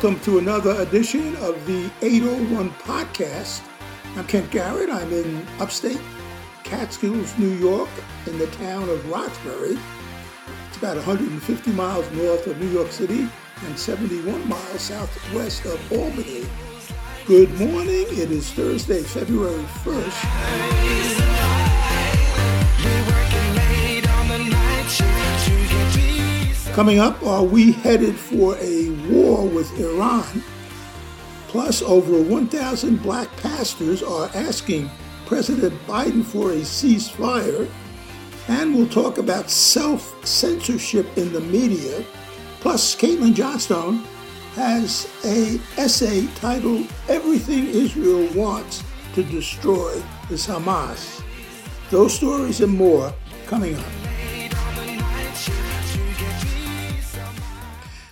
Welcome to another edition of the 801 podcast. I'm Kent Garrett. I'm in upstate Catskills, New York, in the town of Roxbury. It's about 150 miles north of New York City and 71 miles southwest of Albany. Good morning. It is Thursday, February 1st. Coming up, are we headed for a war with Iran? Plus, over 1,000 black pastors are asking President Biden for a ceasefire. And we'll talk about self censorship in the media. Plus, Caitlin Johnstone has a essay titled Everything Israel Wants to Destroy is Hamas. Those stories and more coming up.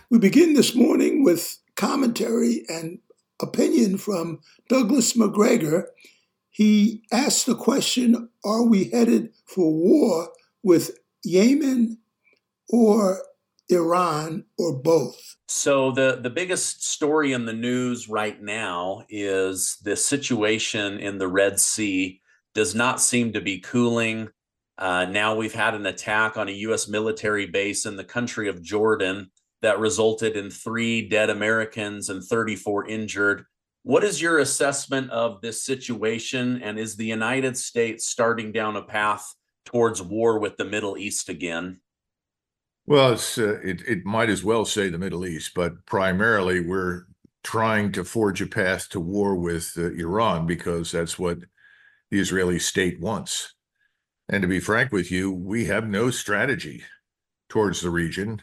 We begin this morning with commentary and opinion from Douglas Macgregor. He asked the question Are we headed for war with Yemen or Iran or both? So the the biggest story in the news right now is the situation in the Red Sea does not seem to be cooling. Uh, now we've had an attack on a U.S. military base in the country of Jordan that resulted in three dead Americans and 34 injured. What is your assessment of this situation? And is the United States starting down a path towards war with the Middle East again? Well, uh, it, it might as well say the Middle East, but primarily we're trying to forge a path to war with uh, Iran because that's what the Israeli state wants. And to be frank with you, we have no strategy towards the region.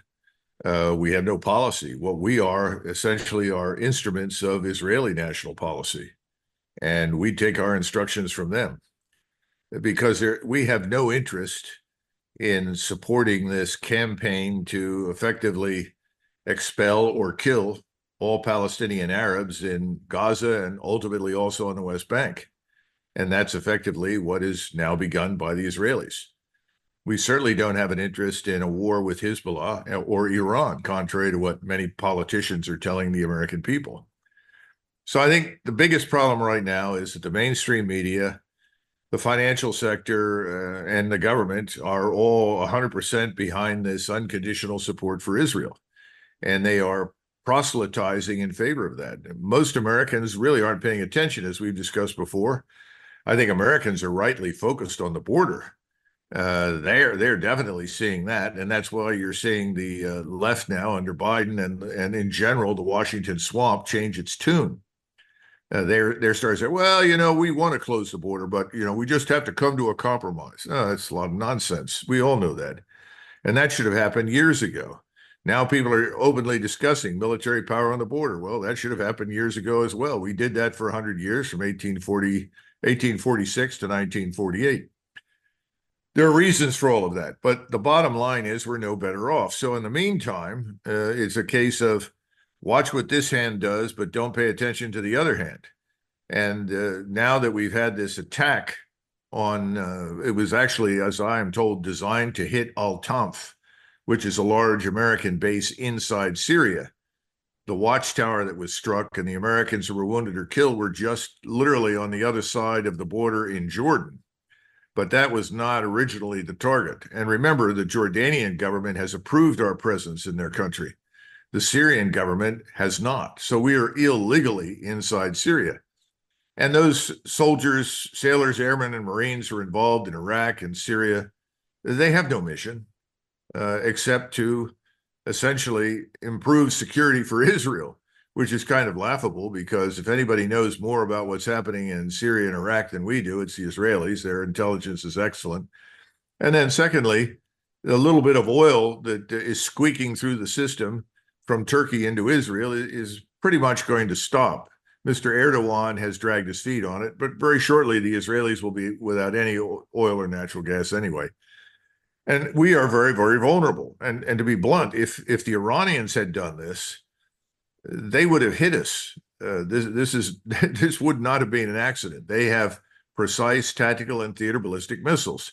Uh, we have no policy. What we are essentially are instruments of Israeli national policy, and we take our instructions from them because we have no interest in supporting this campaign to effectively expel or kill all Palestinian Arabs in Gaza and ultimately also on the West Bank. And that's effectively what is now begun by the Israelis we certainly don't have an interest in a war with Hezbollah or Iran, contrary to what many politicians are telling the American people. So I think the biggest problem right now is that the mainstream media, the financial sector, uh, and the government are all 100% behind this unconditional support for Israel. And they are proselytizing in favor of that. Most Americans really aren't paying attention, as we've discussed before. I think Americans are rightly focused on the border uh, they're they're definitely seeing that, and that's why you're seeing the uh, left now under Biden and and in general the Washington swamp change its tune. Uh, they're they're starting to say, well, you know, we want to close the border, but you know, we just have to come to a compromise. No, that's a lot of nonsense. We all know that, and that should have happened years ago. Now people are openly discussing military power on the border. Well, that should have happened years ago as well. We did that for 100 years from 1840 1846 to 1948 there are reasons for all of that, but the bottom line is we're no better off. So in the meantime, uh, it's a case of watch what this hand does, but don't pay attention to the other hand. And uh, now that we've had this attack on, uh, it was actually, as I am told, designed to hit Al Tanf, which is a large American base inside Syria. The watchtower that was struck and the Americans who were wounded or killed were just literally on the other side of the border in Jordan but that was not originally the target. And remember, the Jordanian government has approved our presence in their country. The Syrian government has not. So we are illegally inside Syria. And those soldiers, sailors, airmen, and Marines who are involved in Iraq and Syria, they have no mission uh, except to essentially improve security for Israel which is kind of laughable because if anybody knows more about what's happening in Syria and Iraq than we do, it's the Israelis. Their intelligence is excellent. And then, secondly, a little bit of oil that is squeaking through the system from Turkey into Israel is pretty much going to stop. Mr. Erdogan has dragged his feet on it, but very shortly the Israelis will be without any oil or natural gas anyway. And we are very, very vulnerable. And and to be blunt, if if the Iranians had done this, they would have hit us. Uh, this this is this would not have been an accident. They have precise tactical and theater ballistic missiles.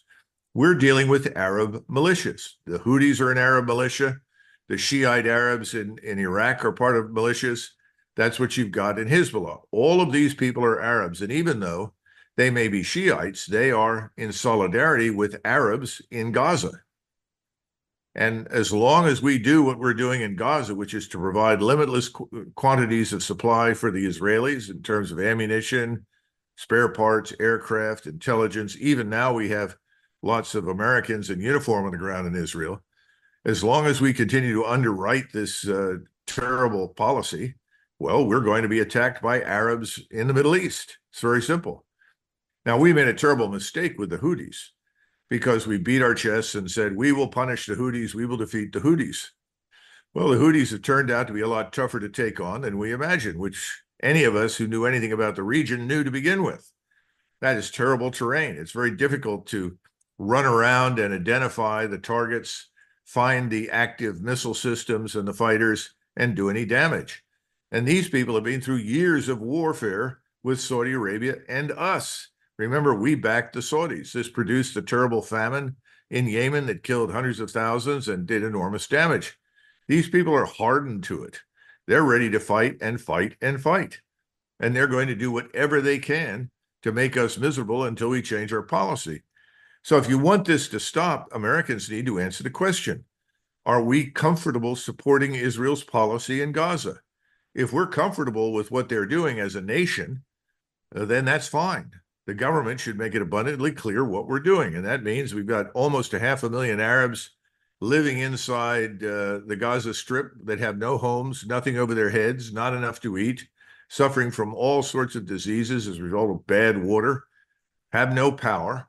We're dealing with Arab militias. The Houthis are an Arab militia. The Shiite Arabs in, in Iraq are part of militias. That's what you've got in Hezbollah. All of these people are Arabs. And even though they may be Shiites, they are in solidarity with Arabs in Gaza. And as long as we do what we're doing in Gaza, which is to provide limitless qu- quantities of supply for the Israelis in terms of ammunition, spare parts, aircraft, intelligence, even now we have lots of Americans in uniform on the ground in Israel. As long as we continue to underwrite this uh, terrible policy, well, we're going to be attacked by Arabs in the Middle East. It's very simple. Now, we made a terrible mistake with the Houthis because we beat our chests and said, we will punish the Houthis, we will defeat the Houthis. Well, the Houthis have turned out to be a lot tougher to take on than we imagined, which any of us who knew anything about the region knew to begin with. That is terrible terrain. It's very difficult to run around and identify the targets, find the active missile systems and the fighters, and do any damage. And these people have been through years of warfare with Saudi Arabia and us. Remember, we backed the Saudis. This produced a terrible famine in Yemen that killed hundreds of thousands and did enormous damage. These people are hardened to it. They're ready to fight and fight and fight. And they're going to do whatever they can to make us miserable until we change our policy. So, if you want this to stop, Americans need to answer the question Are we comfortable supporting Israel's policy in Gaza? If we're comfortable with what they're doing as a nation, then that's fine the government should make it abundantly clear what we're doing. And that means we've got almost a half a million Arabs living inside uh, the Gaza Strip that have no homes, nothing over their heads, not enough to eat, suffering from all sorts of diseases as a result of bad water, have no power.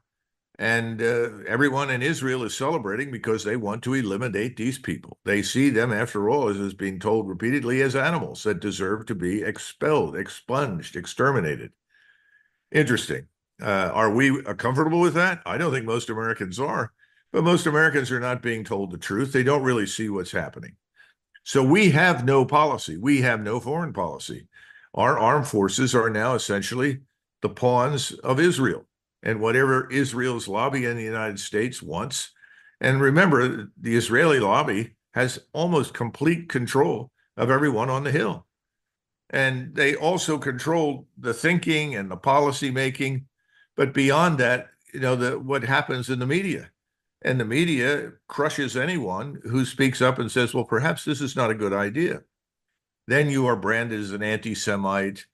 And uh, everyone in Israel is celebrating because they want to eliminate these people. They see them, after all, as being told repeatedly, as animals that deserve to be expelled, expunged, exterminated. Interesting. Uh, are we uh, comfortable with that? I don't think most Americans are, but most Americans are not being told the truth. They don't really see what's happening. So we have no policy. We have no foreign policy. Our armed forces are now essentially the pawns of Israel and whatever Israel's lobby in the United States wants. And remember, the Israeli lobby has almost complete control of everyone on the Hill. And they also control the thinking and the policy making but beyond that, you know, the what happens in the media. And the media crushes anyone who speaks up and says, well, perhaps this is not a good idea. Then you are branded as an anti Semite.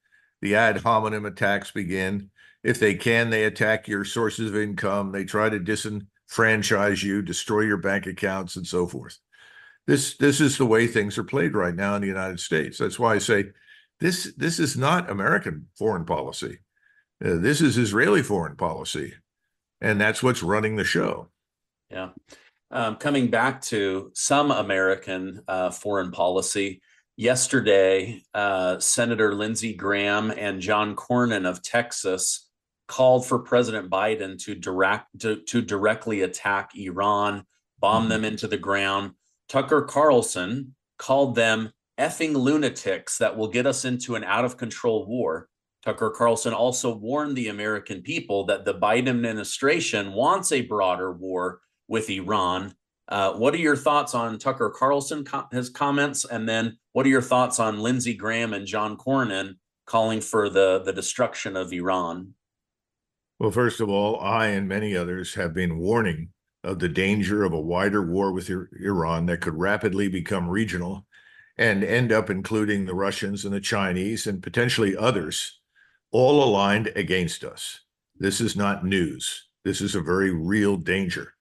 The ad hominem attacks begin. If they can, they attack your sources of income. They try to disenfranchise you, destroy your bank accounts, and so forth. This, this is the way things are played right now in the United States. That's why I say this, this is not American foreign policy. Uh, this is Israeli foreign policy, and that's what's running the show. Yeah. Um, coming back to some American uh, foreign policy, yesterday, uh, Senator Lindsey Graham and John Cornyn of Texas called for President Biden to direct to, to directly attack Iran, bomb mm-hmm. them into the ground. Tucker Carlson called them effing lunatics that will get us into an out of control war. Tucker Carlson also warned the American people that the Biden administration wants a broader war with Iran. Uh, what are your thoughts on Tucker Carlson, co- his comments? And then what are your thoughts on Lindsey Graham and John Cornyn calling for the, the destruction of Iran? Well, first of all, I and many others have been warning of the danger of a wider war with Iran that could rapidly become regional and end up including the Russians and the Chinese and potentially others all aligned against us. This is not news. This is a very real danger.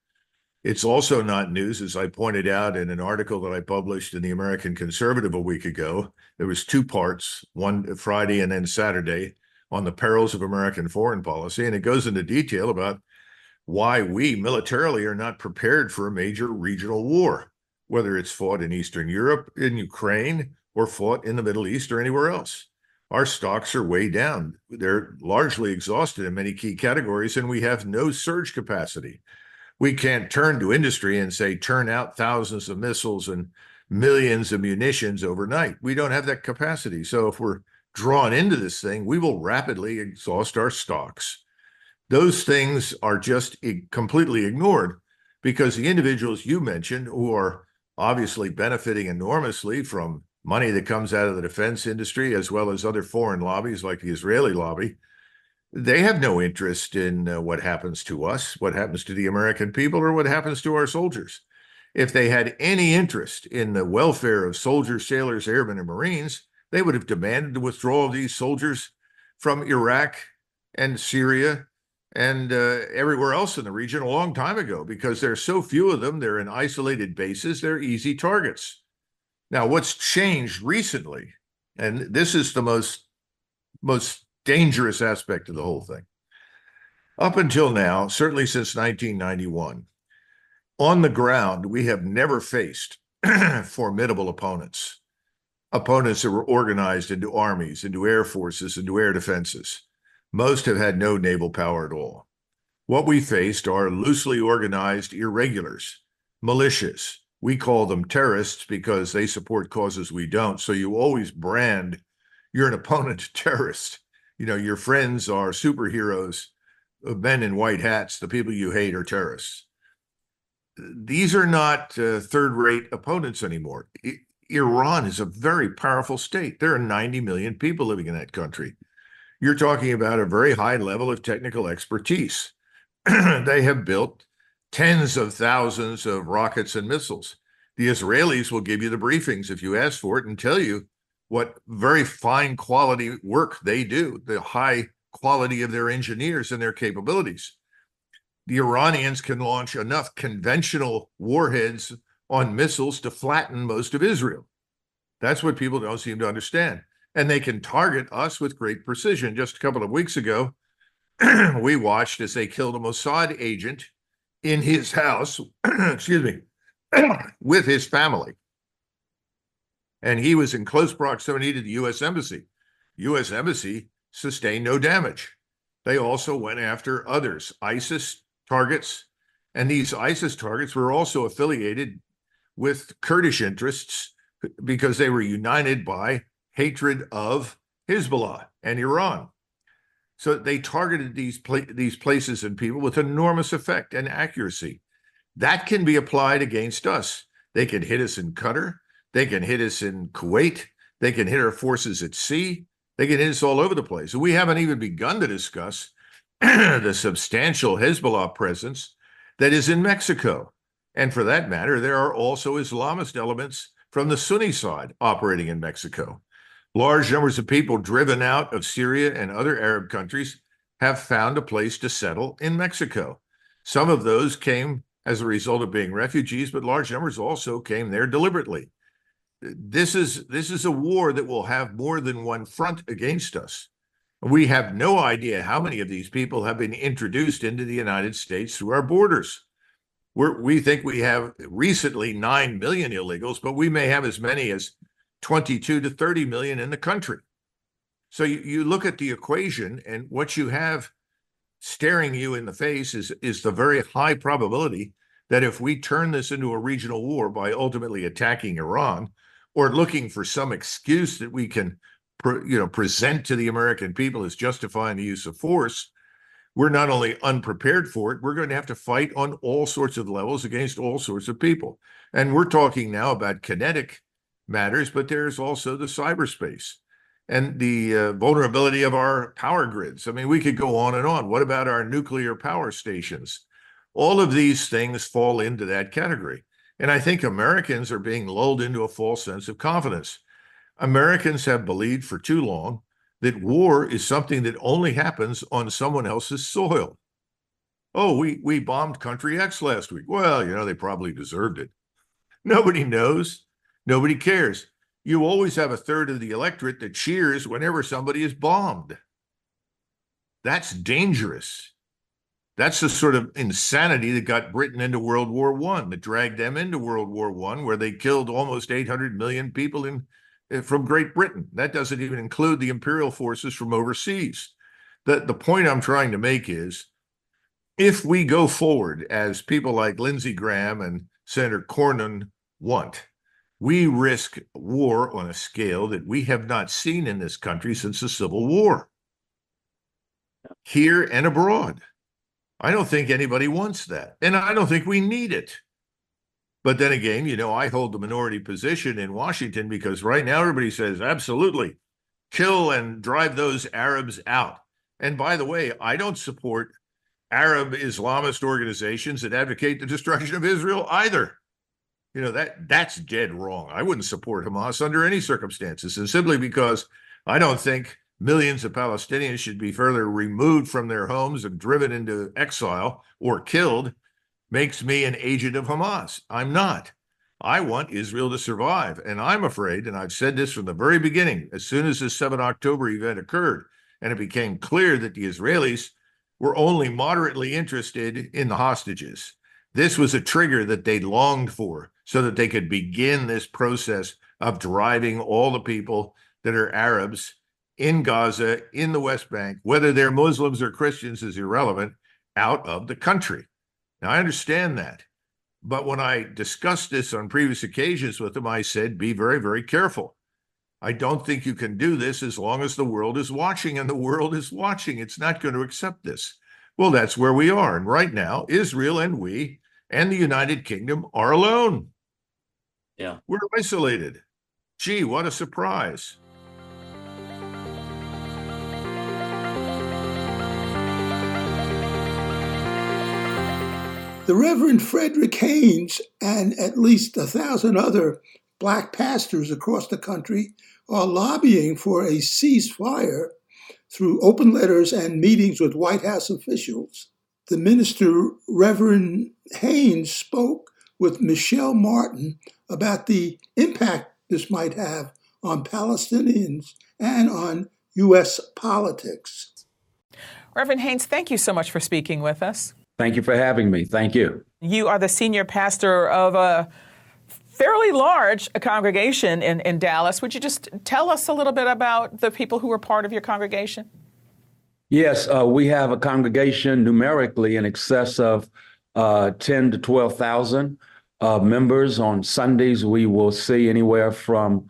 It's also not news, as I pointed out in an article that I published in the American Conservative a week ago. There was two parts, one Friday and then Saturday, on the perils of American foreign policy, and it goes into detail about why we militarily are not prepared for a major regional war, whether it's fought in Eastern Europe, in Ukraine, or fought in the Middle East or anywhere else our stocks are way down. They're largely exhausted in many key categories, and we have no surge capacity. We can't turn to industry and say, turn out thousands of missiles and millions of munitions overnight. We don't have that capacity. So if we're drawn into this thing, we will rapidly exhaust our stocks. Those things are just completely ignored because the individuals you mentioned who are obviously benefiting enormously from money that comes out of the defense industry as well as other foreign lobbies like the Israeli lobby. They have no interest in uh, what happens to us, what happens to the American people, or what happens to our soldiers. If they had any interest in the welfare of soldiers, sailors, airmen, and Marines, they would have demanded the withdrawal of these soldiers from Iraq and Syria and uh, everywhere else in the region a long time ago because there's so few of them. They're in isolated bases, they're easy targets. Now, what's changed recently, and this is the most most dangerous aspect of the whole thing. Up until now, certainly since 1991, on the ground, we have never faced formidable opponents, opponents that were organized into armies, into air forces, into air defenses. Most have had no naval power at all. What we faced are loosely organized irregulars, militias. We call them terrorists because they support causes we don't. So you always brand you're an opponent terrorist. You know, your friends are superheroes, uh, men in white hats. The people you hate are terrorists. These are not uh, third rate opponents anymore. I- Iran is a very powerful state. There are 90 million people living in that country you're talking about a very high level of technical expertise. they have built tens of thousands of rockets and missiles. The Israelis will give you the briefings if you ask for it and tell you what very fine quality work they do, the high quality of their engineers and their capabilities. The Iranians can launch enough conventional warheads on missiles to flatten most of Israel. That's what people don't seem to understand and they can target us with great precision. Just a couple of weeks ago, we watched as they killed a Mossad agent in his house, excuse me, with his family. And he was in close proximity to the U.S. Embassy. U.S. Embassy sustained no damage. They also went after others, ISIS targets, and these ISIS targets were also affiliated with Kurdish interests because they were united by hatred of Hezbollah and Iran. So they targeted these these places and people with enormous effect and accuracy. That can be applied against us. They can hit us in Qatar. They can hit us in Kuwait. They can hit our forces at sea. They can hit us all over the place. We haven't even begun to discuss the substantial Hezbollah presence that is in Mexico. And for that matter, there are also Islamist elements from the Sunni side operating in Mexico. Large numbers of people driven out of Syria and other Arab countries have found a place to settle in Mexico. Some of those came as a result of being refugees, but large numbers also came there deliberately. This is this is a war that will have more than one front against us. We have no idea how many of these people have been introduced into the United States through our borders. We're, we think we have recently 9 million illegals, but we may have as many as 22 to 30 million in the country. So you, you look at the equation, and what you have staring you in the face is, is the very high probability that if we turn this into a regional war by ultimately attacking Iran or looking for some excuse that we can you know present to the American people as justifying the use of force, we're not only unprepared for it, we're going to have to fight on all sorts of levels against all sorts of people. And we're talking now about kinetic matters, but there's also the cyberspace and the uh, vulnerability of our power grids. I mean, we could go on and on. What about our nuclear power stations? All of these things fall into that category. And I think Americans are being lulled into a false sense of confidence. Americans have believed for too long that war is something that only happens on someone else's soil. Oh, we we bombed country X last week. Well, you know, they probably deserved it. Nobody knows. Nobody cares. You always have a third of the electorate that cheers whenever somebody is bombed. That's dangerous. That's the sort of insanity that got Britain into World War One, that dragged them into World War One, where they killed almost 800 million people in eh, from Great Britain. That doesn't even include the imperial forces from overseas. The, the point I'm trying to make is if we go forward as people like Lindsey Graham and Senator Cornyn want, we risk war on a scale that we have not seen in this country since the Civil War, here and abroad. I don't think anybody wants that. And I don't think we need it. But then again, you know, I hold the minority position in Washington because right now everybody says absolutely kill and drive those Arabs out. And by the way, I don't support Arab Islamist organizations that advocate the destruction of Israel either. You know, that that's dead wrong. I wouldn't support Hamas under any circumstances. And simply because I don't think millions of Palestinians should be further removed from their homes and driven into exile or killed makes me an agent of Hamas. I'm not. I want Israel to survive. And I'm afraid, and I've said this from the very beginning, as soon as this 7 October event occurred, and it became clear that the Israelis were only moderately interested in the hostages. This was a trigger that they longed for so that they could begin this process of driving all the people that are Arabs in Gaza, in the West Bank, whether they're Muslims or Christians is irrelevant, out of the country. Now, I understand that. But when I discussed this on previous occasions with them, I said, be very, very careful. I don't think you can do this as long as the world is watching, and the world is watching. It's not going to accept this. Well, that's where we are. And right now, Israel and we and the United Kingdom are alone. Yeah. We're isolated. Gee, what a surprise. The Reverend Frederick Haynes and at least a thousand other black pastors across the country are lobbying for a ceasefire through open letters and meetings with White House officials. The minister, Reverend Haynes, spoke with Michelle Martin about the impact this might have on Palestinians and on U.S. politics. Reverend Haynes, thank you so much for speaking with us. Thank you for having me. Thank you. You are the senior pastor of a fairly large congregation in, in Dallas. Would you just tell us a little bit about the people who are part of your congregation? Yes, uh, we have a congregation numerically in excess of uh, 10 to 12,000 uh, members. On Sundays, we will see anywhere from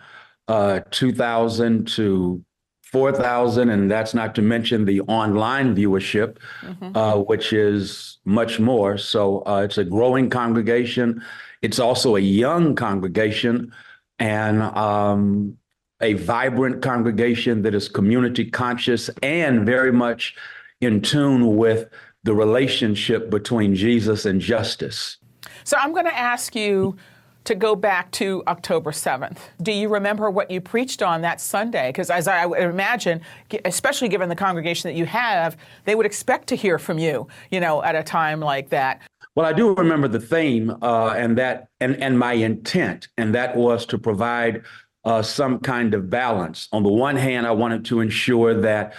uh, 2,000 to 4,000, and that's not to mention the online viewership, mm-hmm. uh, which is much more. So uh, it's a growing congregation. It's also a young congregation and um, a vibrant congregation that is community conscious and very much in tune with the relationship between Jesus and justice. So I'm going to ask you to go back to October 7th. Do you remember what you preached on that Sunday? Because as I would imagine, especially given the congregation that you have, they would expect to hear from you, you know, at a time like that. Well, I do remember the theme uh, and that and, and my intent, and that was to provide uh, some kind of balance. On the one hand, I wanted to ensure that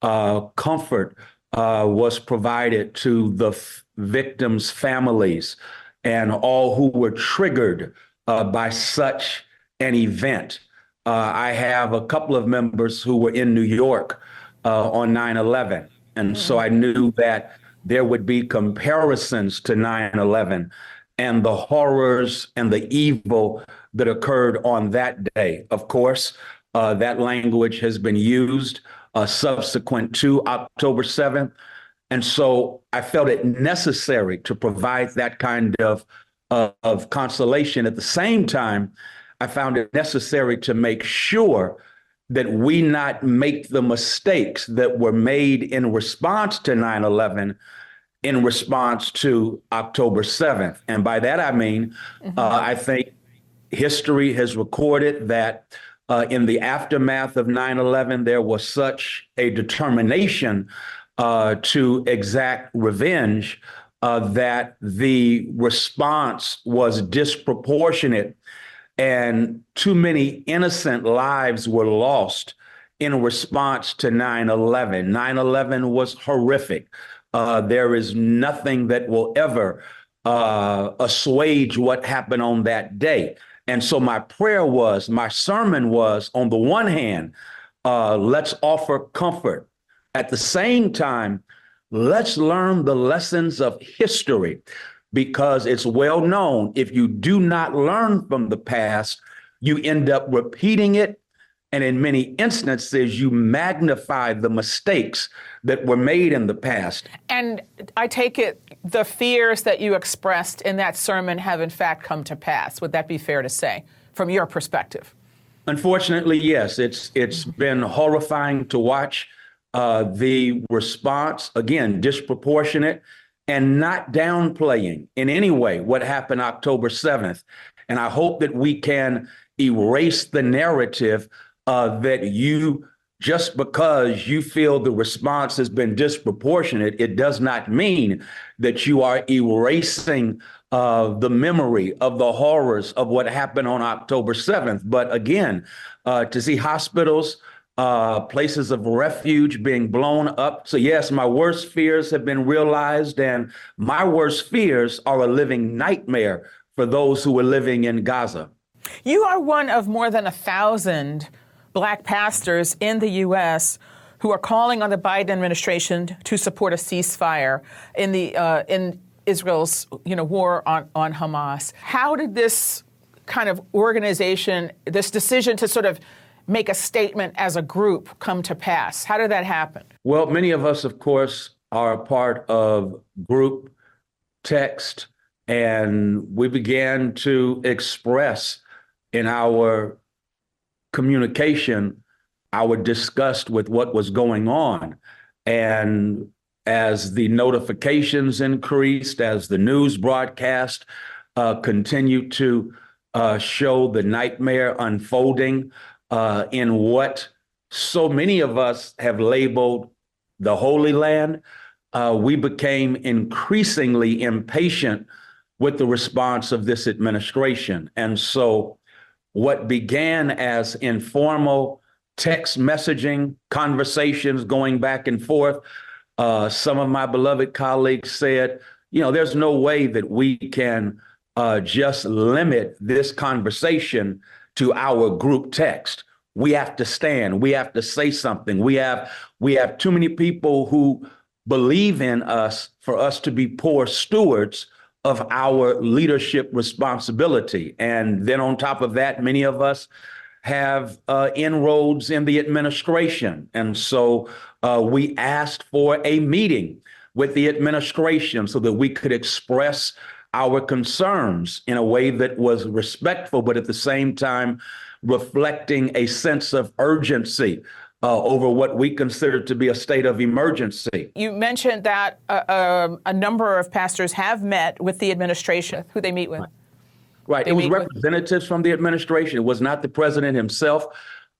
uh, comfort uh, was provided to the f- victims' families and all who were triggered uh, by such an event. Uh, I have a couple of members who were in New York uh, on 9 11. And so I knew that there would be comparisons to 9 11 and the horrors and the evil that occurred on that day. Of course, uh, that language has been used uh, subsequent to October 7th. And so I felt it necessary to provide that kind of, uh, of consolation. At the same time, I found it necessary to make sure that we not make the mistakes that were made in response to 9 11 in response to October 7th. And by that, I mean, mm-hmm. uh, I think history has recorded that uh, in the aftermath of 9 11, there was such a determination uh, to exact revenge, uh, that the response was disproportionate and too many innocent lives were lost in response to 9 11. 9 11 was horrific. Uh, there is nothing that will ever uh, assuage what happened on that day. And so my prayer was, my sermon was on the one hand, uh, let's offer comfort at the same time, let's learn the lessons of history because it's well known if you do not learn from the past, you end up repeating it And in many instances, you magnify the mistakes that were made in the past. And I take it the fears that you expressed in that sermon have in fact come to pass. Would that be fair to say from your perspective? Unfortunately, yes. It's it's been horrifying to watch uh, the response again disproportionate and not downplaying in any way what happened October 7th. And I hope that we can erase the narrative uh, that you just because you feel the response has been disproportionate, it does not mean that you are erasing uh, the memory of the horrors of what happened on October 7th. But again, uh, to see hospitals, uh, places of refuge being blown up. So, yes, my worst fears have been realized, and my worst fears are a living nightmare for those who are living in Gaza. You are one of more than a thousand black pastors in the U.S. who are calling on the Biden administration to support a ceasefire in the uh, in Israel's you know war on on Hamas. How did this kind of organization, this decision to sort of make a statement as a group come to pass? How did that happen? Well, many of us, of course, are a part of group text, and we began to express in our communication our disgust with what was going on. And as the notifications increased, as the news broadcast uh, continued to uh, show the nightmare unfolding uh, in what so many of us have labeled the Holy Land, uh, we became increasingly impatient with the response of this administration. And so what began as informal text messaging conversations going back and forth. Uh, some of my beloved colleagues said, you know, there's no way that we can uh, just limit this conversation to our group text. We have to stand. We have to say something. We have we have too many people who believe in us for us to be poor stewards of our leadership responsibility. And then on top of that, many of us have uh, inroads in the administration. And so uh, we asked for a meeting with the administration so that we could express our concerns in a way that was respectful, but at the same time reflecting a sense of urgency uh, over what we consider to be a state of emergency. You mentioned that uh, uh, a number of pastors have met with the administration. Who they meet with? Right. right. It was representatives with... from the administration. It was not the president himself,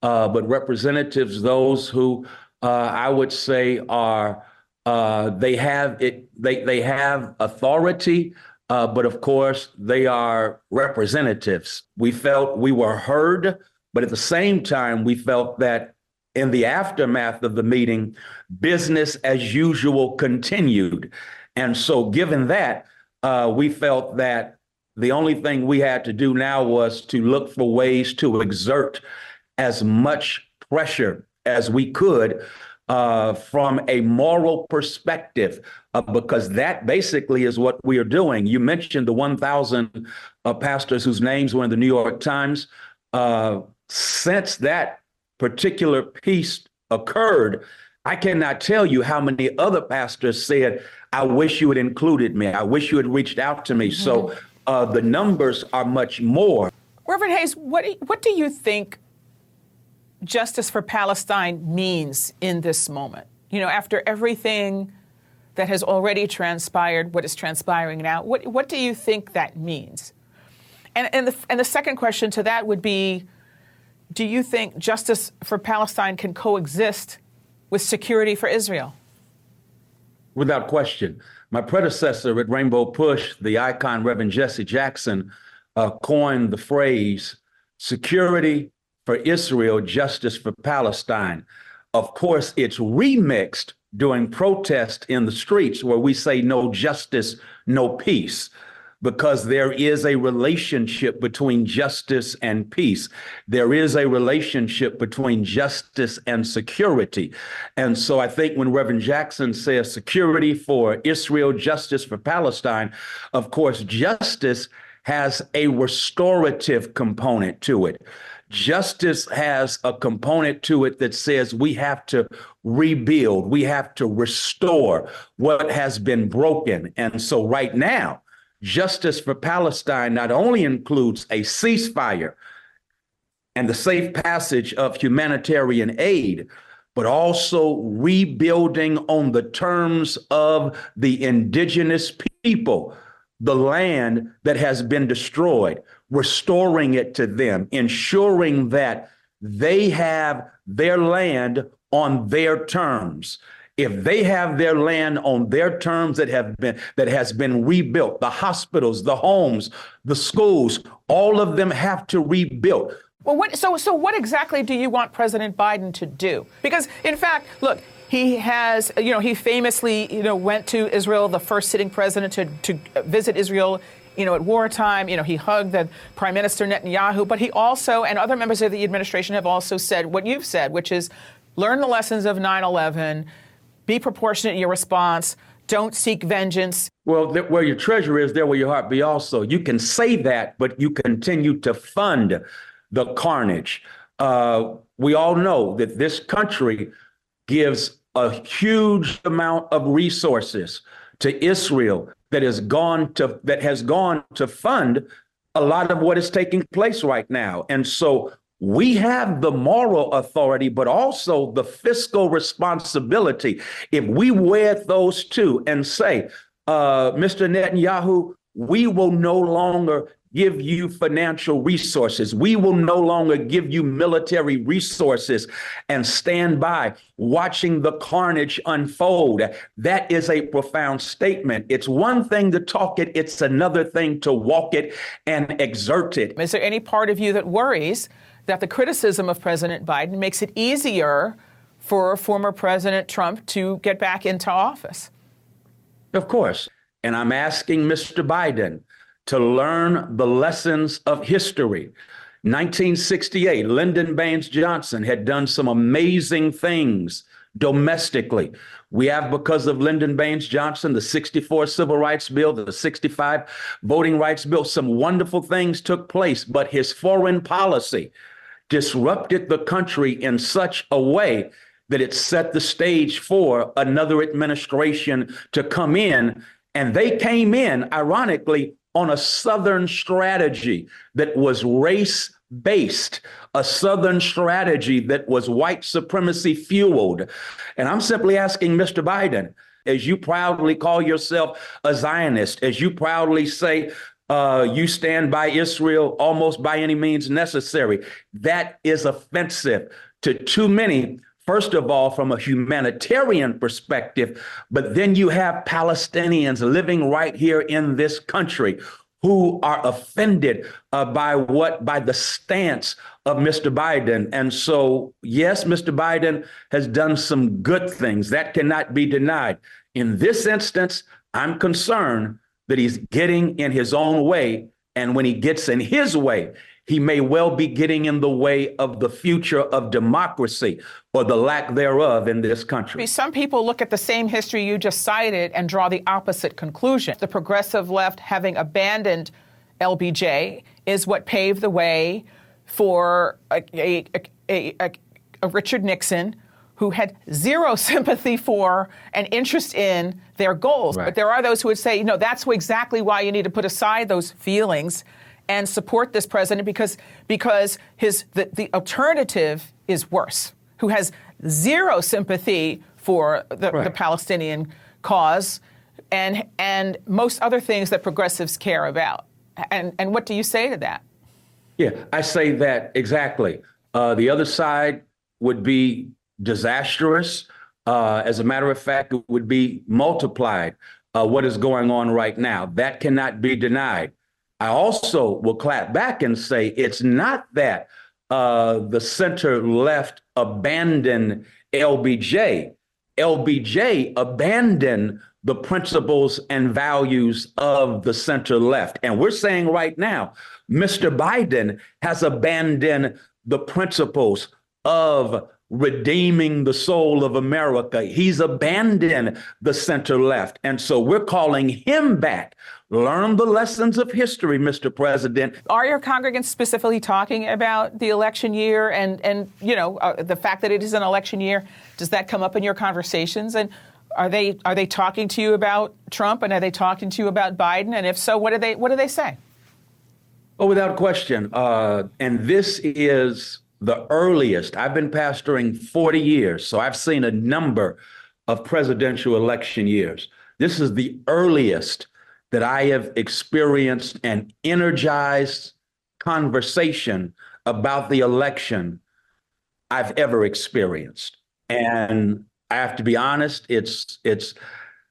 uh, but representatives, those who uh, I would say are uh, they have it. They they have authority. but of course, they are representatives. We felt we were heard, but at the same time, we felt that in the aftermath of the meeting, business as usual continued. And so, given that, uh, we felt that the only thing we had to do now was to look for ways to exert as much pressure as we could uh, from a moral perspective, uh, because that basically is what we are doing. You mentioned the 1,000 uh, pastors whose names were in the New York Times. Uh, since that particular piece occurred, I cannot tell you how many other pastors said, I wish you had included me. I wish you had reached out to me. Mm-hmm. So uh, the numbers are much more. Reverend Hayes, what do, you, what do you think justice for Palestine means in this moment? You know, after everything that has already transpired, what is transpiring now, what, what do you think that means? And, and, the, and the second question to that would be do you think justice for Palestine can coexist with security for Israel? Without question. My predecessor at Rainbow Push, the icon Reverend Jesse Jackson, uh, coined the phrase security for Israel, justice for Palestine. Of course, it's remixed during protest in the streets where we say no justice, no peace because there is a relationship between justice and peace. There is a relationship between justice and security. And so I think when Reverend Jackson says security for Israel, justice for Palestine, of course, justice has a restorative component to it. Justice has a component to it that says we have to rebuild, we have to restore what has been broken. And so, right now, justice for Palestine not only includes a ceasefire and the safe passage of humanitarian aid, but also rebuilding on the terms of the indigenous people, the land that has been destroyed, restoring it to them, ensuring that they have their land on their terms. If they have their land on their terms that have been that has been rebuilt, the hospitals, the homes, the schools, all of them have to rebuild. Well, what, so so what exactly do you want President Biden to do? Because in fact, look, he has, you know, he famously, you know, went to Israel, the first sitting president to to visit Israel you know, at wartime, you know, he hugged the Prime Minister Netanyahu, but he also, and other members of the administration have also said what you've said, which is learn the lessons of 9 11, be proportionate in your response, don't seek vengeance. Well, th- where your treasure is, there will your heart be also. You can say that, but you continue to fund the carnage. Uh, we all know that this country gives a huge amount of resources to Israel that has gone to that has gone to fund a lot of what is taking place right now. And so we have the moral authority, but also the fiscal responsibility. If we wear those two and say, uh, Mr. Netanyahu, we will no longer give you financial resources. We will no longer give you military resources and stand by watching the carnage unfold. That is a profound statement. It's one thing to talk it, it's another thing to walk it and exert it. Is there any part of you that worries that the criticism of President Biden makes it easier for former President Trump to get back into office? Of course. And I'm asking Mr. Biden to learn the lessons of history. 1968, Lyndon Baines Johnson had done some amazing things domestically. We have, because of Lyndon Baines Johnson, the 64 Civil Rights Bill, the 65 Voting Rights Bill, some wonderful things took place, but his foreign policy disrupted the country in such a way that it set the stage for another administration to come in. And they came in, ironically, on a Southern strategy that was race based, a Southern strategy that was white supremacy fueled. And I'm simply asking Mr. Biden, as you proudly call yourself a Zionist, as you proudly say, uh, you stand by Israel almost by any means necessary. That is offensive to too many First of all, from a humanitarian perspective, but then you have Palestinians living right here in this country who are offended uh, by what by the stance of Mr. Biden. And so, yes, Mr. Biden has done some good things that cannot be denied. In this instance, I'm concerned that he's getting in his own way, and when he gets in his way, he may well be getting in the way of the future of democracy or the lack thereof in this country. Some people look at the same history you just cited and draw the opposite conclusion. The progressive left having abandoned LBJ is what paved the way for a, a, a, a Richard Nixon who had zero sympathy for and interest in their goals. Right. But there are those who would say, you know, that's exactly why you need to put aside those feelings and support this president because because his the, the alternative is worse. Who has zero sympathy for the, right. the Palestinian cause and and most other things that progressives care about. And and what do you say to that? Yeah, I say that exactly. Uh, the other side would be disastrous. Uh, as a matter of fact, it would be multiplied. Uh, what is going on right now? That cannot be denied. I also will clap back and say it's not that uh, the center left abandoned LBJ. LBJ abandoned the principles and values of the center left. And we're saying right now, Mr. Biden has abandoned the principles of redeeming the soul of America. He's abandoned the center left. And so we're calling him back. Learn the lessons of history, Mr. President. Are your congregants specifically talking about the election year and, and you know, uh, the fact that it is an election year? Does that come up in your conversations? And are they are they talking to you about Trump and are they talking to you about Biden? And if so, what do they what do they say? Oh, without question. Uh, and this is the earliest. I've been pastoring 40 years, so I've seen a number of presidential election years. This is the earliest that I have experienced an energized conversation about the election I've ever experienced. And I have to be honest, it's it's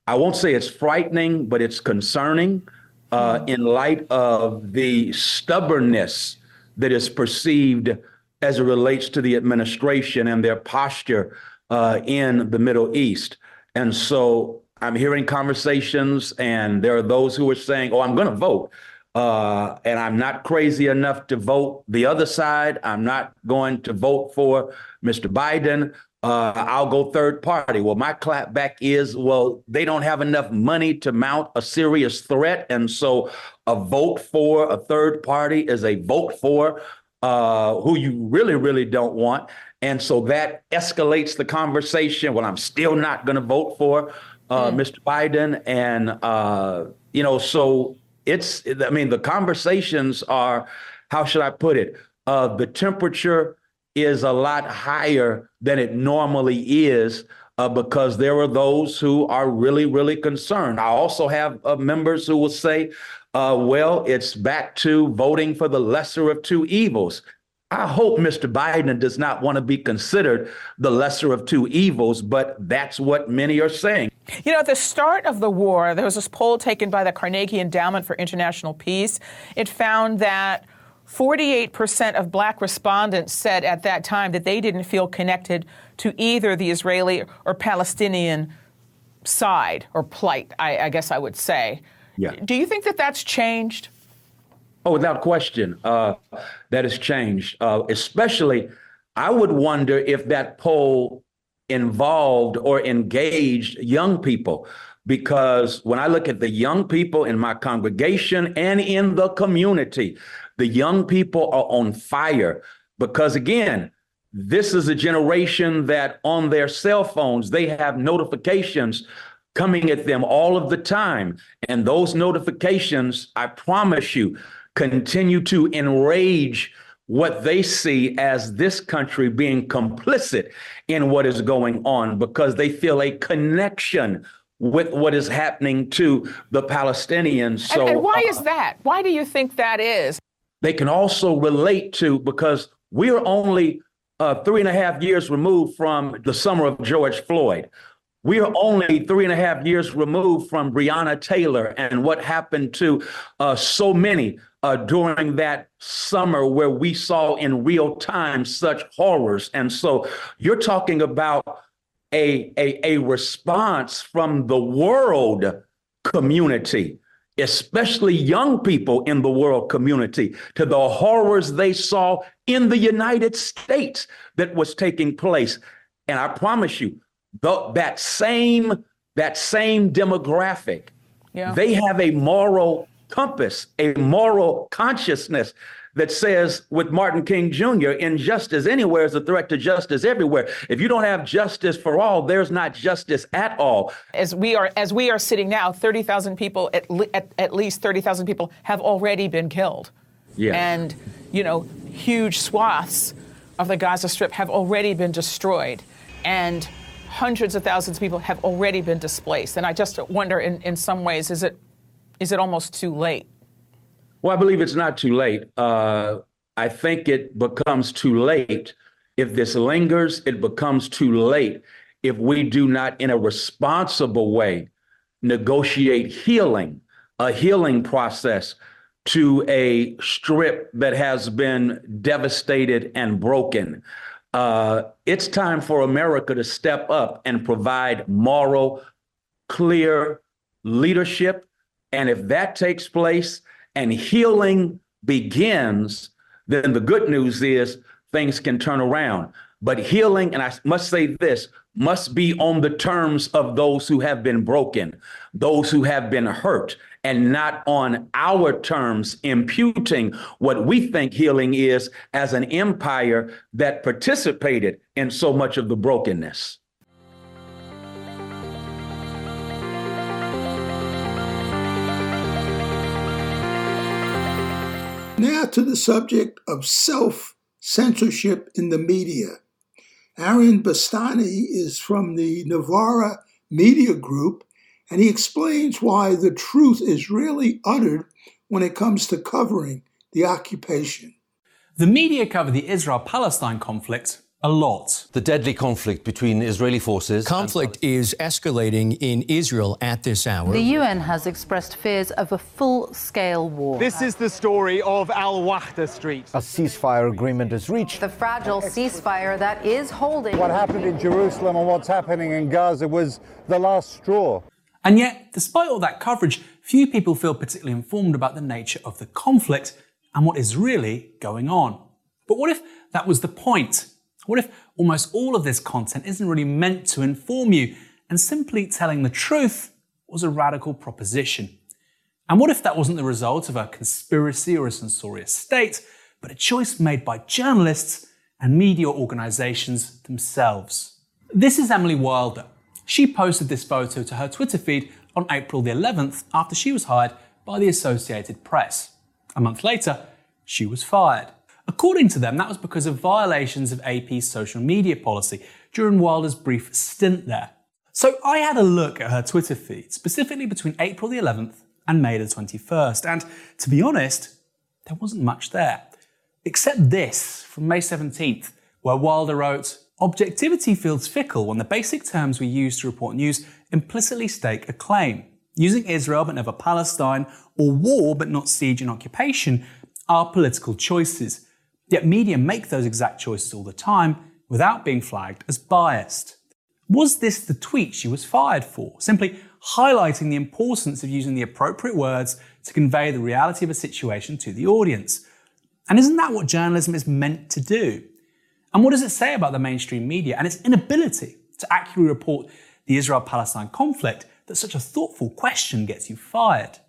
I won't say it's frightening, but it's concerning uh, in light of the stubbornness that is perceived as it relates to the administration and their posture uh, in the Middle East. And so I'm hearing conversations, and there are those who are saying, "Oh, I'm going to vote." Uh, and I'm not crazy enough to vote the other side. I'm not going to vote for Mr. Biden. Uh, I'll go third party. Well, my clapback is, well, they don't have enough money to mount a serious threat. And so a vote for a third party is a vote for uh, who you really, really don't want. And so that escalates the conversation. Well, I'm still not going to vote for uh, mm. Mr. Biden. And, uh, you know, so it's, I mean, the conversations are, how should I put it? Uh, the temperature is a lot higher than it normally is uh, because there are those who are really, really concerned. I also have uh, members who will say, uh, well, it's back to voting for the lesser of two evils. I hope Mr. Biden does not want to be considered the lesser of two evils, but that's what many are saying. You know, at the start of the war, there was this poll taken by the Carnegie Endowment for International Peace. It found that 48% of black respondents said at that time that they didn't feel connected to either the Israeli or Palestinian side or plight, I, I guess I would say. Yeah. Do you think that that's changed? Oh, without question, uh, that has changed. Uh, especially, I would wonder if that poll involved or engaged young people. Because when I look at the young people in my congregation and in the community, the young people are on fire because, again, this is a generation that on their cell phones, they have notifications coming at them all of the time. And those notifications, I promise you, continue to enrage what they see as this country being complicit in what is going on because they feel a connection with what is happening to the Palestinians. So, and, and why is that? Why do you think that is? they can also relate to because we're only uh, three and a half years removed from the summer of George Floyd. We are only three and a half years removed from Breonna Taylor and what happened to uh, so many uh, during that summer where we saw in real time such horrors. And so you're talking about a, a, a response from the world community especially young people in the world community, to the horrors they saw in the United States that was taking place. And I promise you, the, that same that same demographic, yeah. they have a moral compass, a moral consciousness that says with Martin King Jr., injustice anywhere is a threat to justice everywhere. If you don't have justice for all, there's not justice at all. As we are as we are sitting now, 30,000 people at, le- at, at least 30,000 people have already been killed. Yeah. And you know, huge swaths of the Gaza Strip have already been destroyed. And hundreds of thousands of people have already been displaced. And I just wonder in, in some ways, is it is it almost too late? Well, I believe it's not too late. Uh, I think it becomes too late if this lingers. It becomes too late if we do not, in a responsible way, negotiate healing, a healing process to a strip that has been devastated and broken. Uh, it's time for America to step up and provide moral, clear leadership. And if that takes place, and healing begins, then the good news is things can turn around. But healing, and I must say this, must be on the terms of those who have been broken, those who have been hurt, and not on our terms, imputing what we think healing is as an empire that participated in so much of the brokenness. Now to the subject of self censorship in the media. Aaron Bastani is from the Novara Media Group, and he explains why the truth is rarely uttered when it comes to covering the occupation. The media cover the Israel Palestine conflict a lot. The deadly conflict between Israeli forces. Conflict is escalating in Israel at this hour. The UN has expressed fears of a full scale war. This is the story of Al Wahda Street. A ceasefire agreement is reached. The fragile ceasefire that is holding. What happened in Jerusalem and what's happening in Gaza was the last straw. And yet, despite all that coverage, few people feel particularly informed about the nature of the conflict and what is really going on. But what if that was the point? What if almost all of this content isn't really meant to inform you and simply telling the truth was a radical proposition? And what if that wasn't the result of a conspiracy or a censorious state, but a choice made by journalists and media organizations themselves? This is Emily Wilder. She posted this photo to her Twitter feed on April the 11th after she was hired by the Associated Press. A month later, she was fired. According to them, that was because of violations of AP's social media policy during Wilder's brief stint there. So I had a look at her Twitter feed, specifically between April the 11th and May the 21st, and to be honest, there wasn't much there. Except this from May 17th, where Wilder wrote, Objectivity feels fickle when the basic terms we use to report news implicitly stake a claim. Using Israel but never Palestine, or war but not siege and occupation, are political choices. Yet media make those exact choices all the time without being flagged as biased. Was this the tweet she was fired for? Simply highlighting the importance of using the appropriate words to convey the reality of a situation to the audience. And isn't that what journalism is meant to do? And what does it say about the mainstream media and its inability to accurately report the Israel Palestine conflict that such a thoughtful question gets you fired?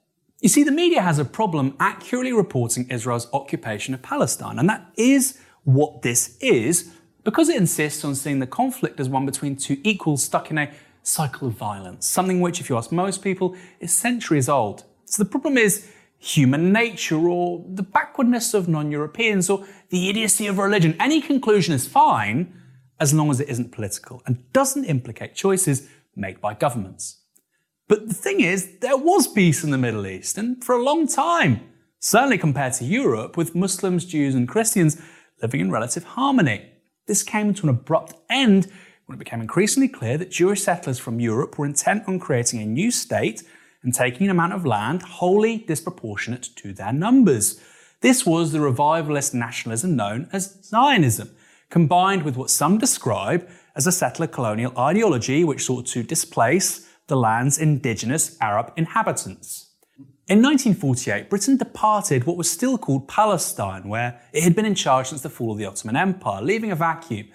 You see, the media has a problem accurately reporting Israel's occupation of Palestine, and that is what this is because it insists on seeing the conflict as one between two equals stuck in a cycle of violence, something which, if you ask most people, is centuries old. So the problem is human nature or the backwardness of non Europeans or the idiocy of religion. Any conclusion is fine as long as it isn't political and doesn't implicate choices made by governments. But the thing is, there was peace in the Middle East, and for a long time, certainly compared to Europe, with Muslims, Jews, and Christians living in relative harmony. This came to an abrupt end when it became increasingly clear that Jewish settlers from Europe were intent on creating a new state and taking an amount of land wholly disproportionate to their numbers. This was the revivalist nationalism known as Zionism, combined with what some describe as a settler colonial ideology which sought to displace the land's indigenous Arab inhabitants. In 1948, Britain departed what was still called Palestine, where it had been in charge since the fall of the Ottoman Empire, leaving a vacuum.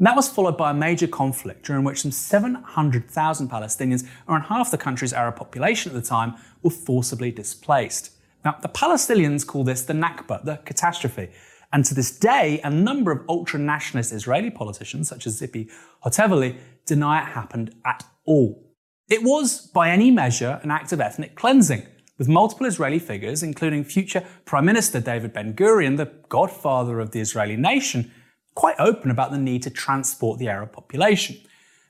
And that was followed by a major conflict during which some 700,000 Palestinians, around half the country's Arab population at the time, were forcibly displaced. Now, the Palestinians call this the Nakba, the catastrophe. And to this day, a number of ultra nationalist Israeli politicians, such as Tzipi Hotovely, deny it happened at all. It was, by any measure, an act of ethnic cleansing, with multiple Israeli figures, including future Prime Minister David Ben Gurion, the godfather of the Israeli nation, quite open about the need to transport the Arab population.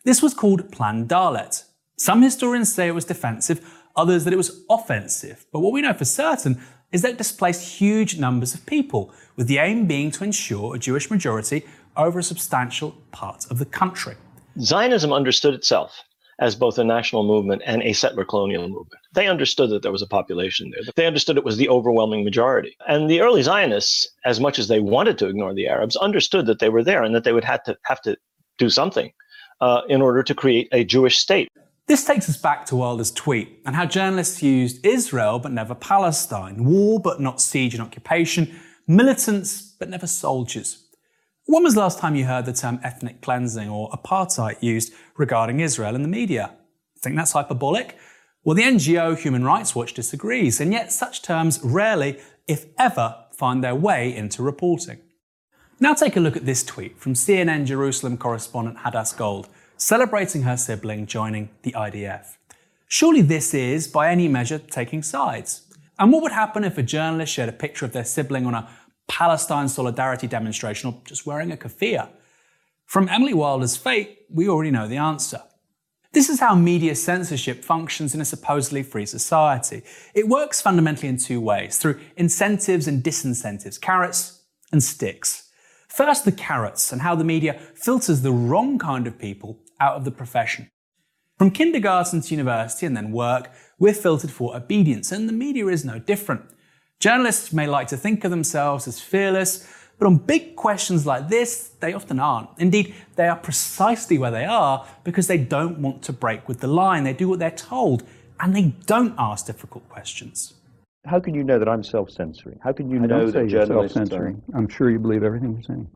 This was called Plan Dalet. Some historians say it was defensive, others that it was offensive, but what we know for certain is that it displaced huge numbers of people, with the aim being to ensure a Jewish majority over a substantial part of the country. Zionism understood itself as both a national movement and a settler colonial movement. They understood that there was a population there. They understood it was the overwhelming majority. And the early Zionists, as much as they wanted to ignore the Arabs, understood that they were there and that they would have to have to do something uh, in order to create a Jewish state. This takes us back to Wilder's tweet and how journalists used Israel but never Palestine, war but not siege and occupation, militants but never soldiers. When was the last time you heard the term ethnic cleansing or apartheid used regarding Israel in the media? Think that's hyperbolic? Well, the NGO Human Rights Watch disagrees, and yet such terms rarely, if ever, find their way into reporting. Now take a look at this tweet from CNN Jerusalem correspondent Hadas Gold, celebrating her sibling joining the IDF. Surely this is, by any measure, taking sides. And what would happen if a journalist shared a picture of their sibling on a Palestine solidarity demonstration or just wearing a keffiyeh? From Emily Wilder's fate, we already know the answer. This is how media censorship functions in a supposedly free society. It works fundamentally in two ways through incentives and disincentives, carrots and sticks. First, the carrots and how the media filters the wrong kind of people out of the profession. From kindergarten to university and then work, we're filtered for obedience, and the media is no different. Journalists may like to think of themselves as fearless, but on big questions like this, they often aren't. Indeed, they are precisely where they are because they don't want to break with the line. They do what they're told, and they don't ask difficult questions. How can you know that I'm self-censoring? How can you I know don't say that you're journalists self-censoring. I'm sure you believe everything you're saying.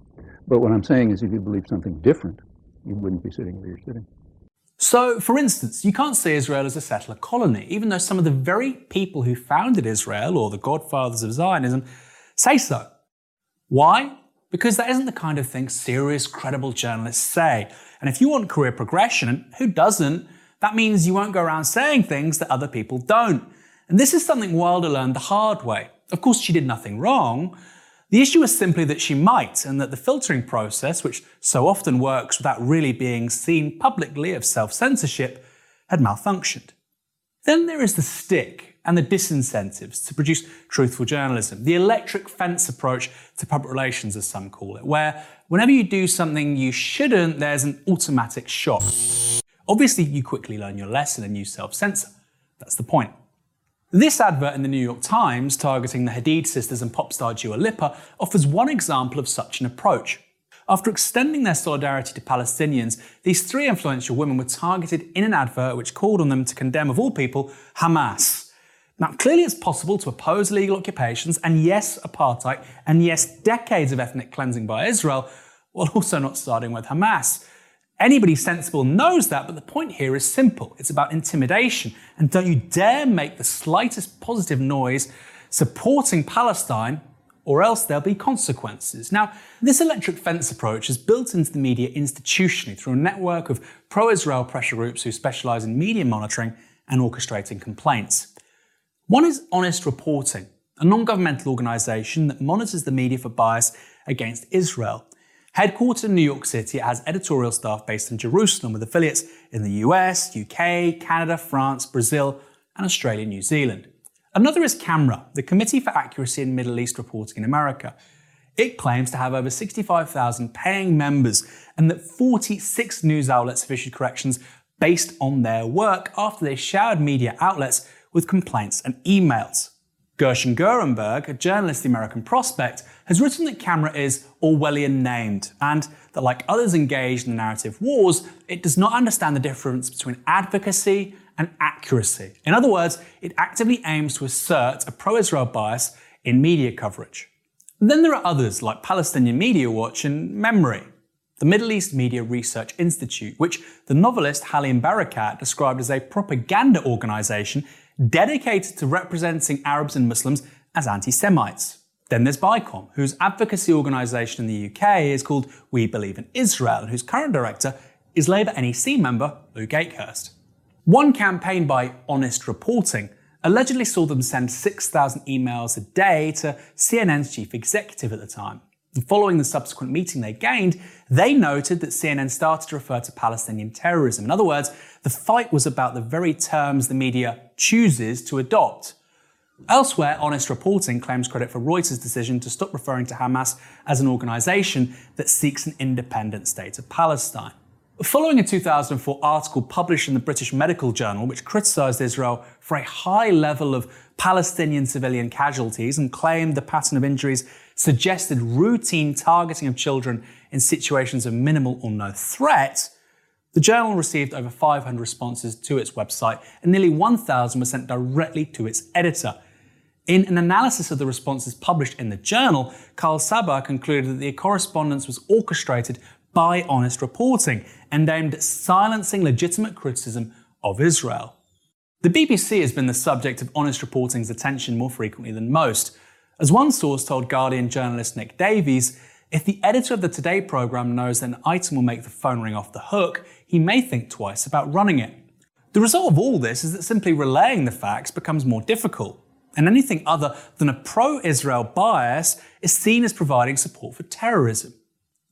But what I'm saying is if you believe something different, you wouldn't be sitting where you're sitting. So, for instance, you can't see Israel as a settler colony, even though some of the very people who founded Israel, or the godfathers of Zionism, say so. Why? Because that isn't the kind of thing serious, credible journalists say. And if you want career progression, and who doesn't, that means you won't go around saying things that other people don't. And this is something Wilder learned the hard way. Of course, she did nothing wrong. The issue is simply that she might, and that the filtering process, which so often works without really being seen publicly of self censorship, had malfunctioned. Then there is the stick and the disincentives to produce truthful journalism, the electric fence approach to public relations, as some call it, where whenever you do something you shouldn't, there's an automatic shock. Obviously, you quickly learn your lesson and you self censor. That's the point. This advert in the New York Times, targeting the Hadid sisters and pop star Dua Lipa, offers one example of such an approach. After extending their solidarity to Palestinians, these three influential women were targeted in an advert which called on them to condemn, of all people, Hamas. Now, clearly it's possible to oppose illegal occupations and yes, apartheid, and yes, decades of ethnic cleansing by Israel, while also not starting with Hamas. Anybody sensible knows that, but the point here is simple. It's about intimidation. And don't you dare make the slightest positive noise supporting Palestine, or else there'll be consequences. Now, this electric fence approach is built into the media institutionally through a network of pro Israel pressure groups who specialize in media monitoring and orchestrating complaints. One is Honest Reporting, a non governmental organisation that monitors the media for bias against Israel. Headquartered in New York City, it has editorial staff based in Jerusalem with affiliates in the US, UK, Canada, France, Brazil, and Australia, New Zealand. Another is CAMERA, the Committee for Accuracy in Middle East Reporting in America. It claims to have over 65,000 paying members and that 46 news outlets have issued corrections based on their work after they showered media outlets with complaints and emails. Gershom Gorenberg, a journalist at the American Prospect, has written that CAMERA is Orwellian named, and that, like others engaged in the narrative wars, it does not understand the difference between advocacy and accuracy. In other words, it actively aims to assert a pro Israel bias in media coverage. then there are others like Palestinian Media Watch and MEMRI, the Middle East Media Research Institute, which the novelist Halim Barakat described as a propaganda organization dedicated to representing Arabs and Muslims as anti Semites. Then there's BICOM, whose advocacy organisation in the UK is called We Believe in Israel, and whose current director is Labour NEC member Luke Akehurst. One campaign by Honest Reporting allegedly saw them send 6,000 emails a day to CNN's chief executive at the time. And following the subsequent meeting they gained, they noted that CNN started to refer to Palestinian terrorism. In other words, the fight was about the very terms the media chooses to adopt. Elsewhere, Honest Reporting claims credit for Reuters' decision to stop referring to Hamas as an organization that seeks an independent state of Palestine. Following a 2004 article published in the British Medical Journal, which criticized Israel for a high level of Palestinian civilian casualties and claimed the pattern of injuries suggested routine targeting of children in situations of minimal or no threat, the journal received over 500 responses to its website, and nearly 1,000 were sent directly to its editor. In an analysis of the responses published in the journal, Karl Sabbagh concluded that the correspondence was orchestrated by honest reporting and aimed at silencing legitimate criticism of Israel. The BBC has been the subject of honest reporting's attention more frequently than most. As one source told Guardian journalist Nick Davies, if the editor of the Today programme knows that an item will make the phone ring off the hook, he may think twice about running it. The result of all this is that simply relaying the facts becomes more difficult, and anything other than a pro Israel bias is seen as providing support for terrorism.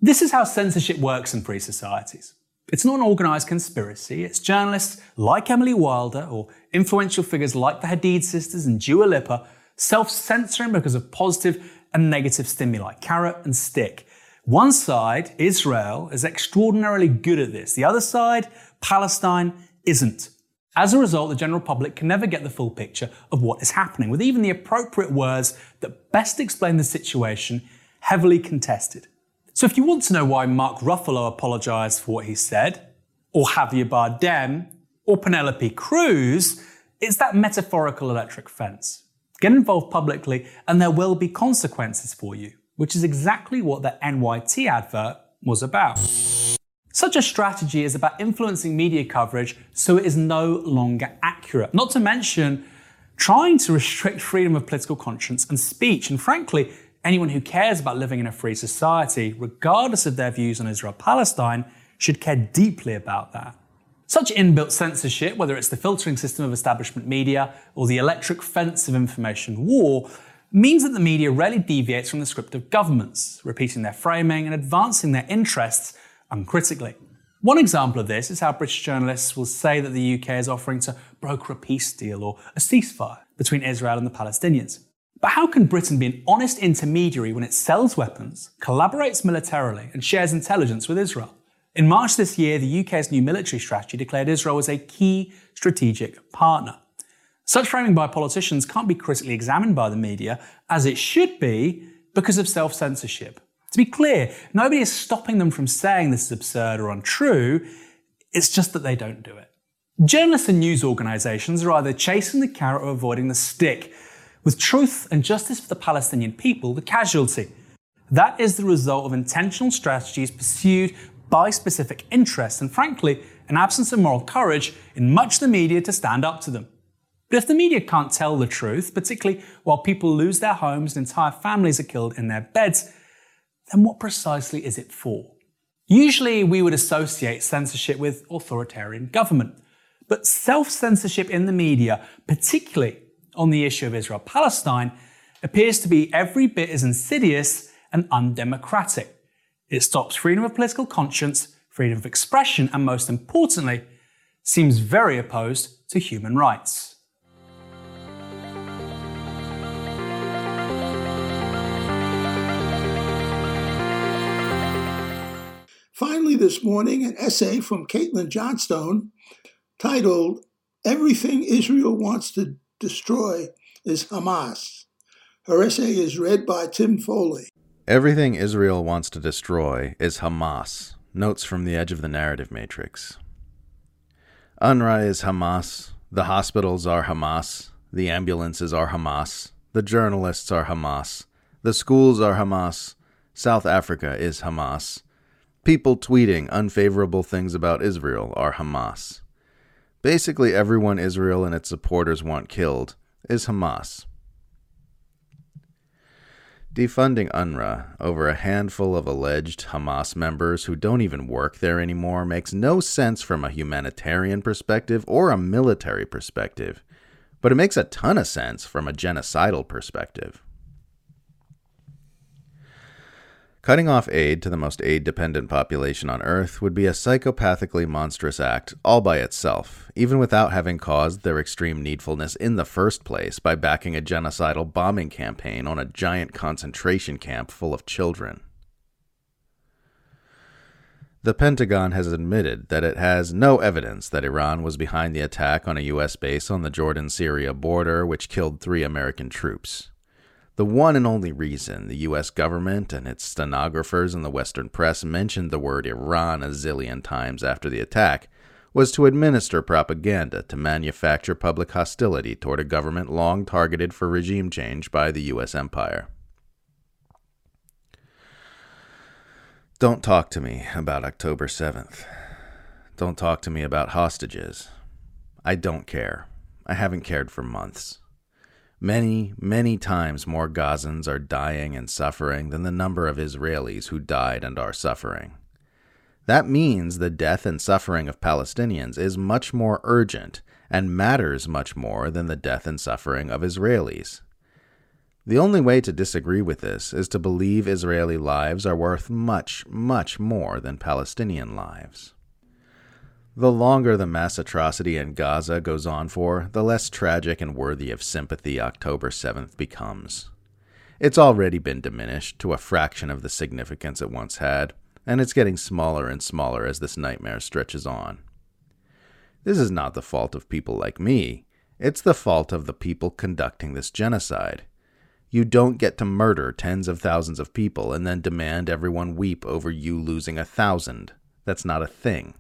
This is how censorship works in free societies. It's not an organised conspiracy, it's journalists like Emily Wilder or influential figures like the Hadid sisters and Dua Lipa self censoring because of positive and negative stimuli, carrot and stick. One side, Israel, is extraordinarily good at this. The other side, Palestine, isn't. As a result, the general public can never get the full picture of what is happening, with even the appropriate words that best explain the situation heavily contested. So if you want to know why Mark Ruffalo apologised for what he said, or Javier Bardem, or Penelope Cruz, it's that metaphorical electric fence. Get involved publicly and there will be consequences for you, which is exactly what the NYT advert was about. Such a strategy is about influencing media coverage so it is no longer accurate. Not to mention trying to restrict freedom of political conscience and speech. And frankly, Anyone who cares about living in a free society, regardless of their views on Israel Palestine, should care deeply about that. Such inbuilt censorship, whether it's the filtering system of establishment media or the electric fence of information war, means that the media rarely deviates from the script of governments, repeating their framing and advancing their interests uncritically. One example of this is how British journalists will say that the UK is offering to broker a peace deal or a ceasefire between Israel and the Palestinians. But how can Britain be an honest intermediary when it sells weapons, collaborates militarily, and shares intelligence with Israel? In March this year, the UK's new military strategy declared Israel as a key strategic partner. Such framing by politicians can't be critically examined by the media, as it should be, because of self censorship. To be clear, nobody is stopping them from saying this is absurd or untrue, it's just that they don't do it. Journalists and news organisations are either chasing the carrot or avoiding the stick with truth and justice for the Palestinian people the casualty. That is the result of intentional strategies pursued by specific interests, and frankly, an absence of moral courage in much of the media to stand up to them. But if the media can't tell the truth, particularly while people lose their homes and entire families are killed in their beds, then what precisely is it for? Usually, we would associate censorship with authoritarian government. But self censorship in the media, particularly on the issue of Israel Palestine appears to be every bit as insidious and undemocratic. It stops freedom of political conscience, freedom of expression, and most importantly, seems very opposed to human rights. This morning, an essay from Caitlin Johnstone titled Everything Israel Wants to destroy is Hamas. Her essay is read by Tim Foley. Everything Israel wants to destroy is Hamas. Notes from the edge of the narrative matrix. UNRWA is Hamas. The hospitals are Hamas. The ambulances are Hamas. The journalists are Hamas. The schools are Hamas. South Africa is Hamas. People tweeting unfavorable things about Israel are Hamas. Basically, everyone Israel and its supporters want killed is Hamas. Defunding UNRWA over a handful of alleged Hamas members who don't even work there anymore makes no sense from a humanitarian perspective or a military perspective, but it makes a ton of sense from a genocidal perspective. Cutting off aid to the most aid dependent population on Earth would be a psychopathically monstrous act all by itself, even without having caused their extreme needfulness in the first place by backing a genocidal bombing campaign on a giant concentration camp full of children. The Pentagon has admitted that it has no evidence that Iran was behind the attack on a U.S. base on the Jordan Syria border, which killed three American troops. The one and only reason the US government and its stenographers in the Western press mentioned the word Iran a zillion times after the attack was to administer propaganda to manufacture public hostility toward a government long targeted for regime change by the U.S. empire. Don't talk to me about October 7th. Don't talk to me about hostages. I don't care. I haven't cared for months. Many, many times more Gazans are dying and suffering than the number of Israelis who died and are suffering. That means the death and suffering of Palestinians is much more urgent and matters much more than the death and suffering of Israelis. The only way to disagree with this is to believe Israeli lives are worth much, much more than Palestinian lives. The longer the mass atrocity in Gaza goes on for, the less tragic and worthy of sympathy October 7th becomes. It's already been diminished to a fraction of the significance it once had, and it's getting smaller and smaller as this nightmare stretches on. This is not the fault of people like me, it's the fault of the people conducting this genocide. You don't get to murder tens of thousands of people and then demand everyone weep over you losing a thousand. That's not a thing.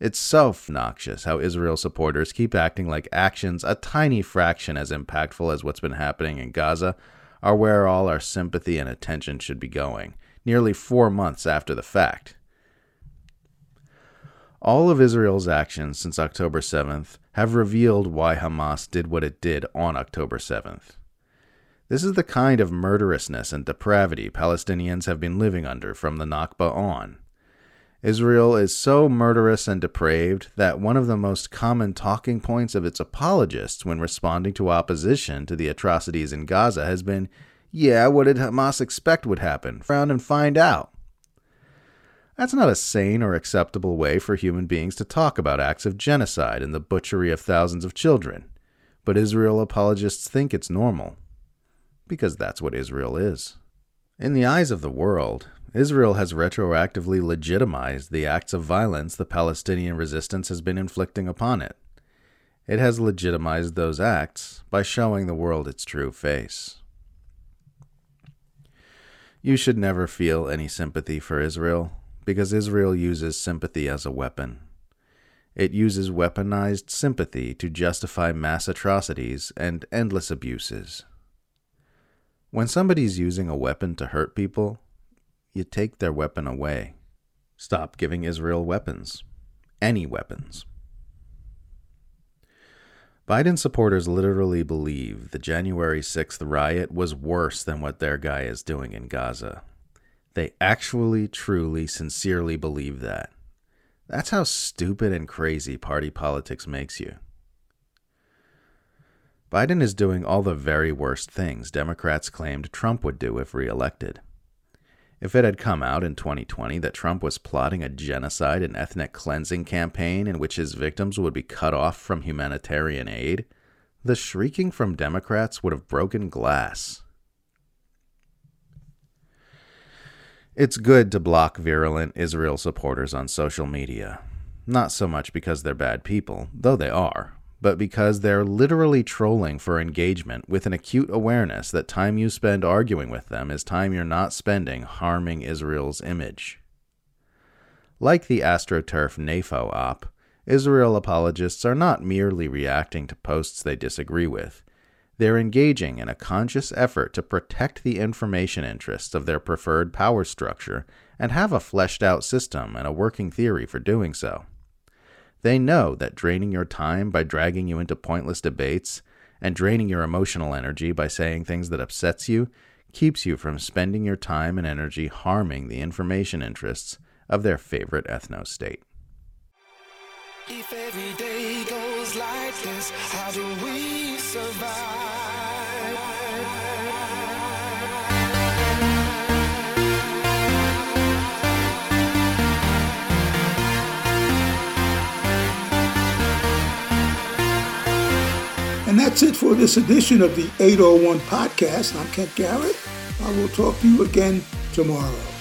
It's so noxious how Israel supporters keep acting like actions a tiny fraction as impactful as what's been happening in Gaza are where all our sympathy and attention should be going, nearly four months after the fact. All of Israel's actions since October 7th have revealed why Hamas did what it did on October 7th. This is the kind of murderousness and depravity Palestinians have been living under from the Nakba on. Israel is so murderous and depraved that one of the most common talking points of its apologists when responding to opposition to the atrocities in Gaza has been yeah, what did Hamas expect would happen? Frown and find out. That's not a sane or acceptable way for human beings to talk about acts of genocide and the butchery of thousands of children. But Israel apologists think it's normal. Because that's what Israel is. In the eyes of the world, Israel has retroactively legitimized the acts of violence the Palestinian resistance has been inflicting upon it. It has legitimized those acts by showing the world its true face. You should never feel any sympathy for Israel, because Israel uses sympathy as a weapon. It uses weaponized sympathy to justify mass atrocities and endless abuses. When somebody's using a weapon to hurt people, you take their weapon away. Stop giving Israel weapons. Any weapons. Biden supporters literally believe the January 6th riot was worse than what their guy is doing in Gaza. They actually, truly, sincerely believe that. That's how stupid and crazy party politics makes you. Biden is doing all the very worst things Democrats claimed Trump would do if reelected. If it had come out in 2020 that Trump was plotting a genocide and ethnic cleansing campaign in which his victims would be cut off from humanitarian aid, the shrieking from Democrats would have broken glass. It's good to block virulent Israel supporters on social media. Not so much because they're bad people, though they are, but because they're literally trolling for engagement with an acute awareness that time you spend arguing with them is time you're not spending harming Israel's image. Like the AstroTurf NAFO op, Israel apologists are not merely reacting to posts they disagree with. They're engaging in a conscious effort to protect the information interests of their preferred power structure and have a fleshed out system and a working theory for doing so. They know that draining your time by dragging you into pointless debates and draining your emotional energy by saying things that upsets you keeps you from spending your time and energy harming the information interests of their favorite ethno state. If every day goes like this, how do we survive? And that's it for this edition of the 801 podcast. I'm Kent Garrett. I will talk to you again tomorrow.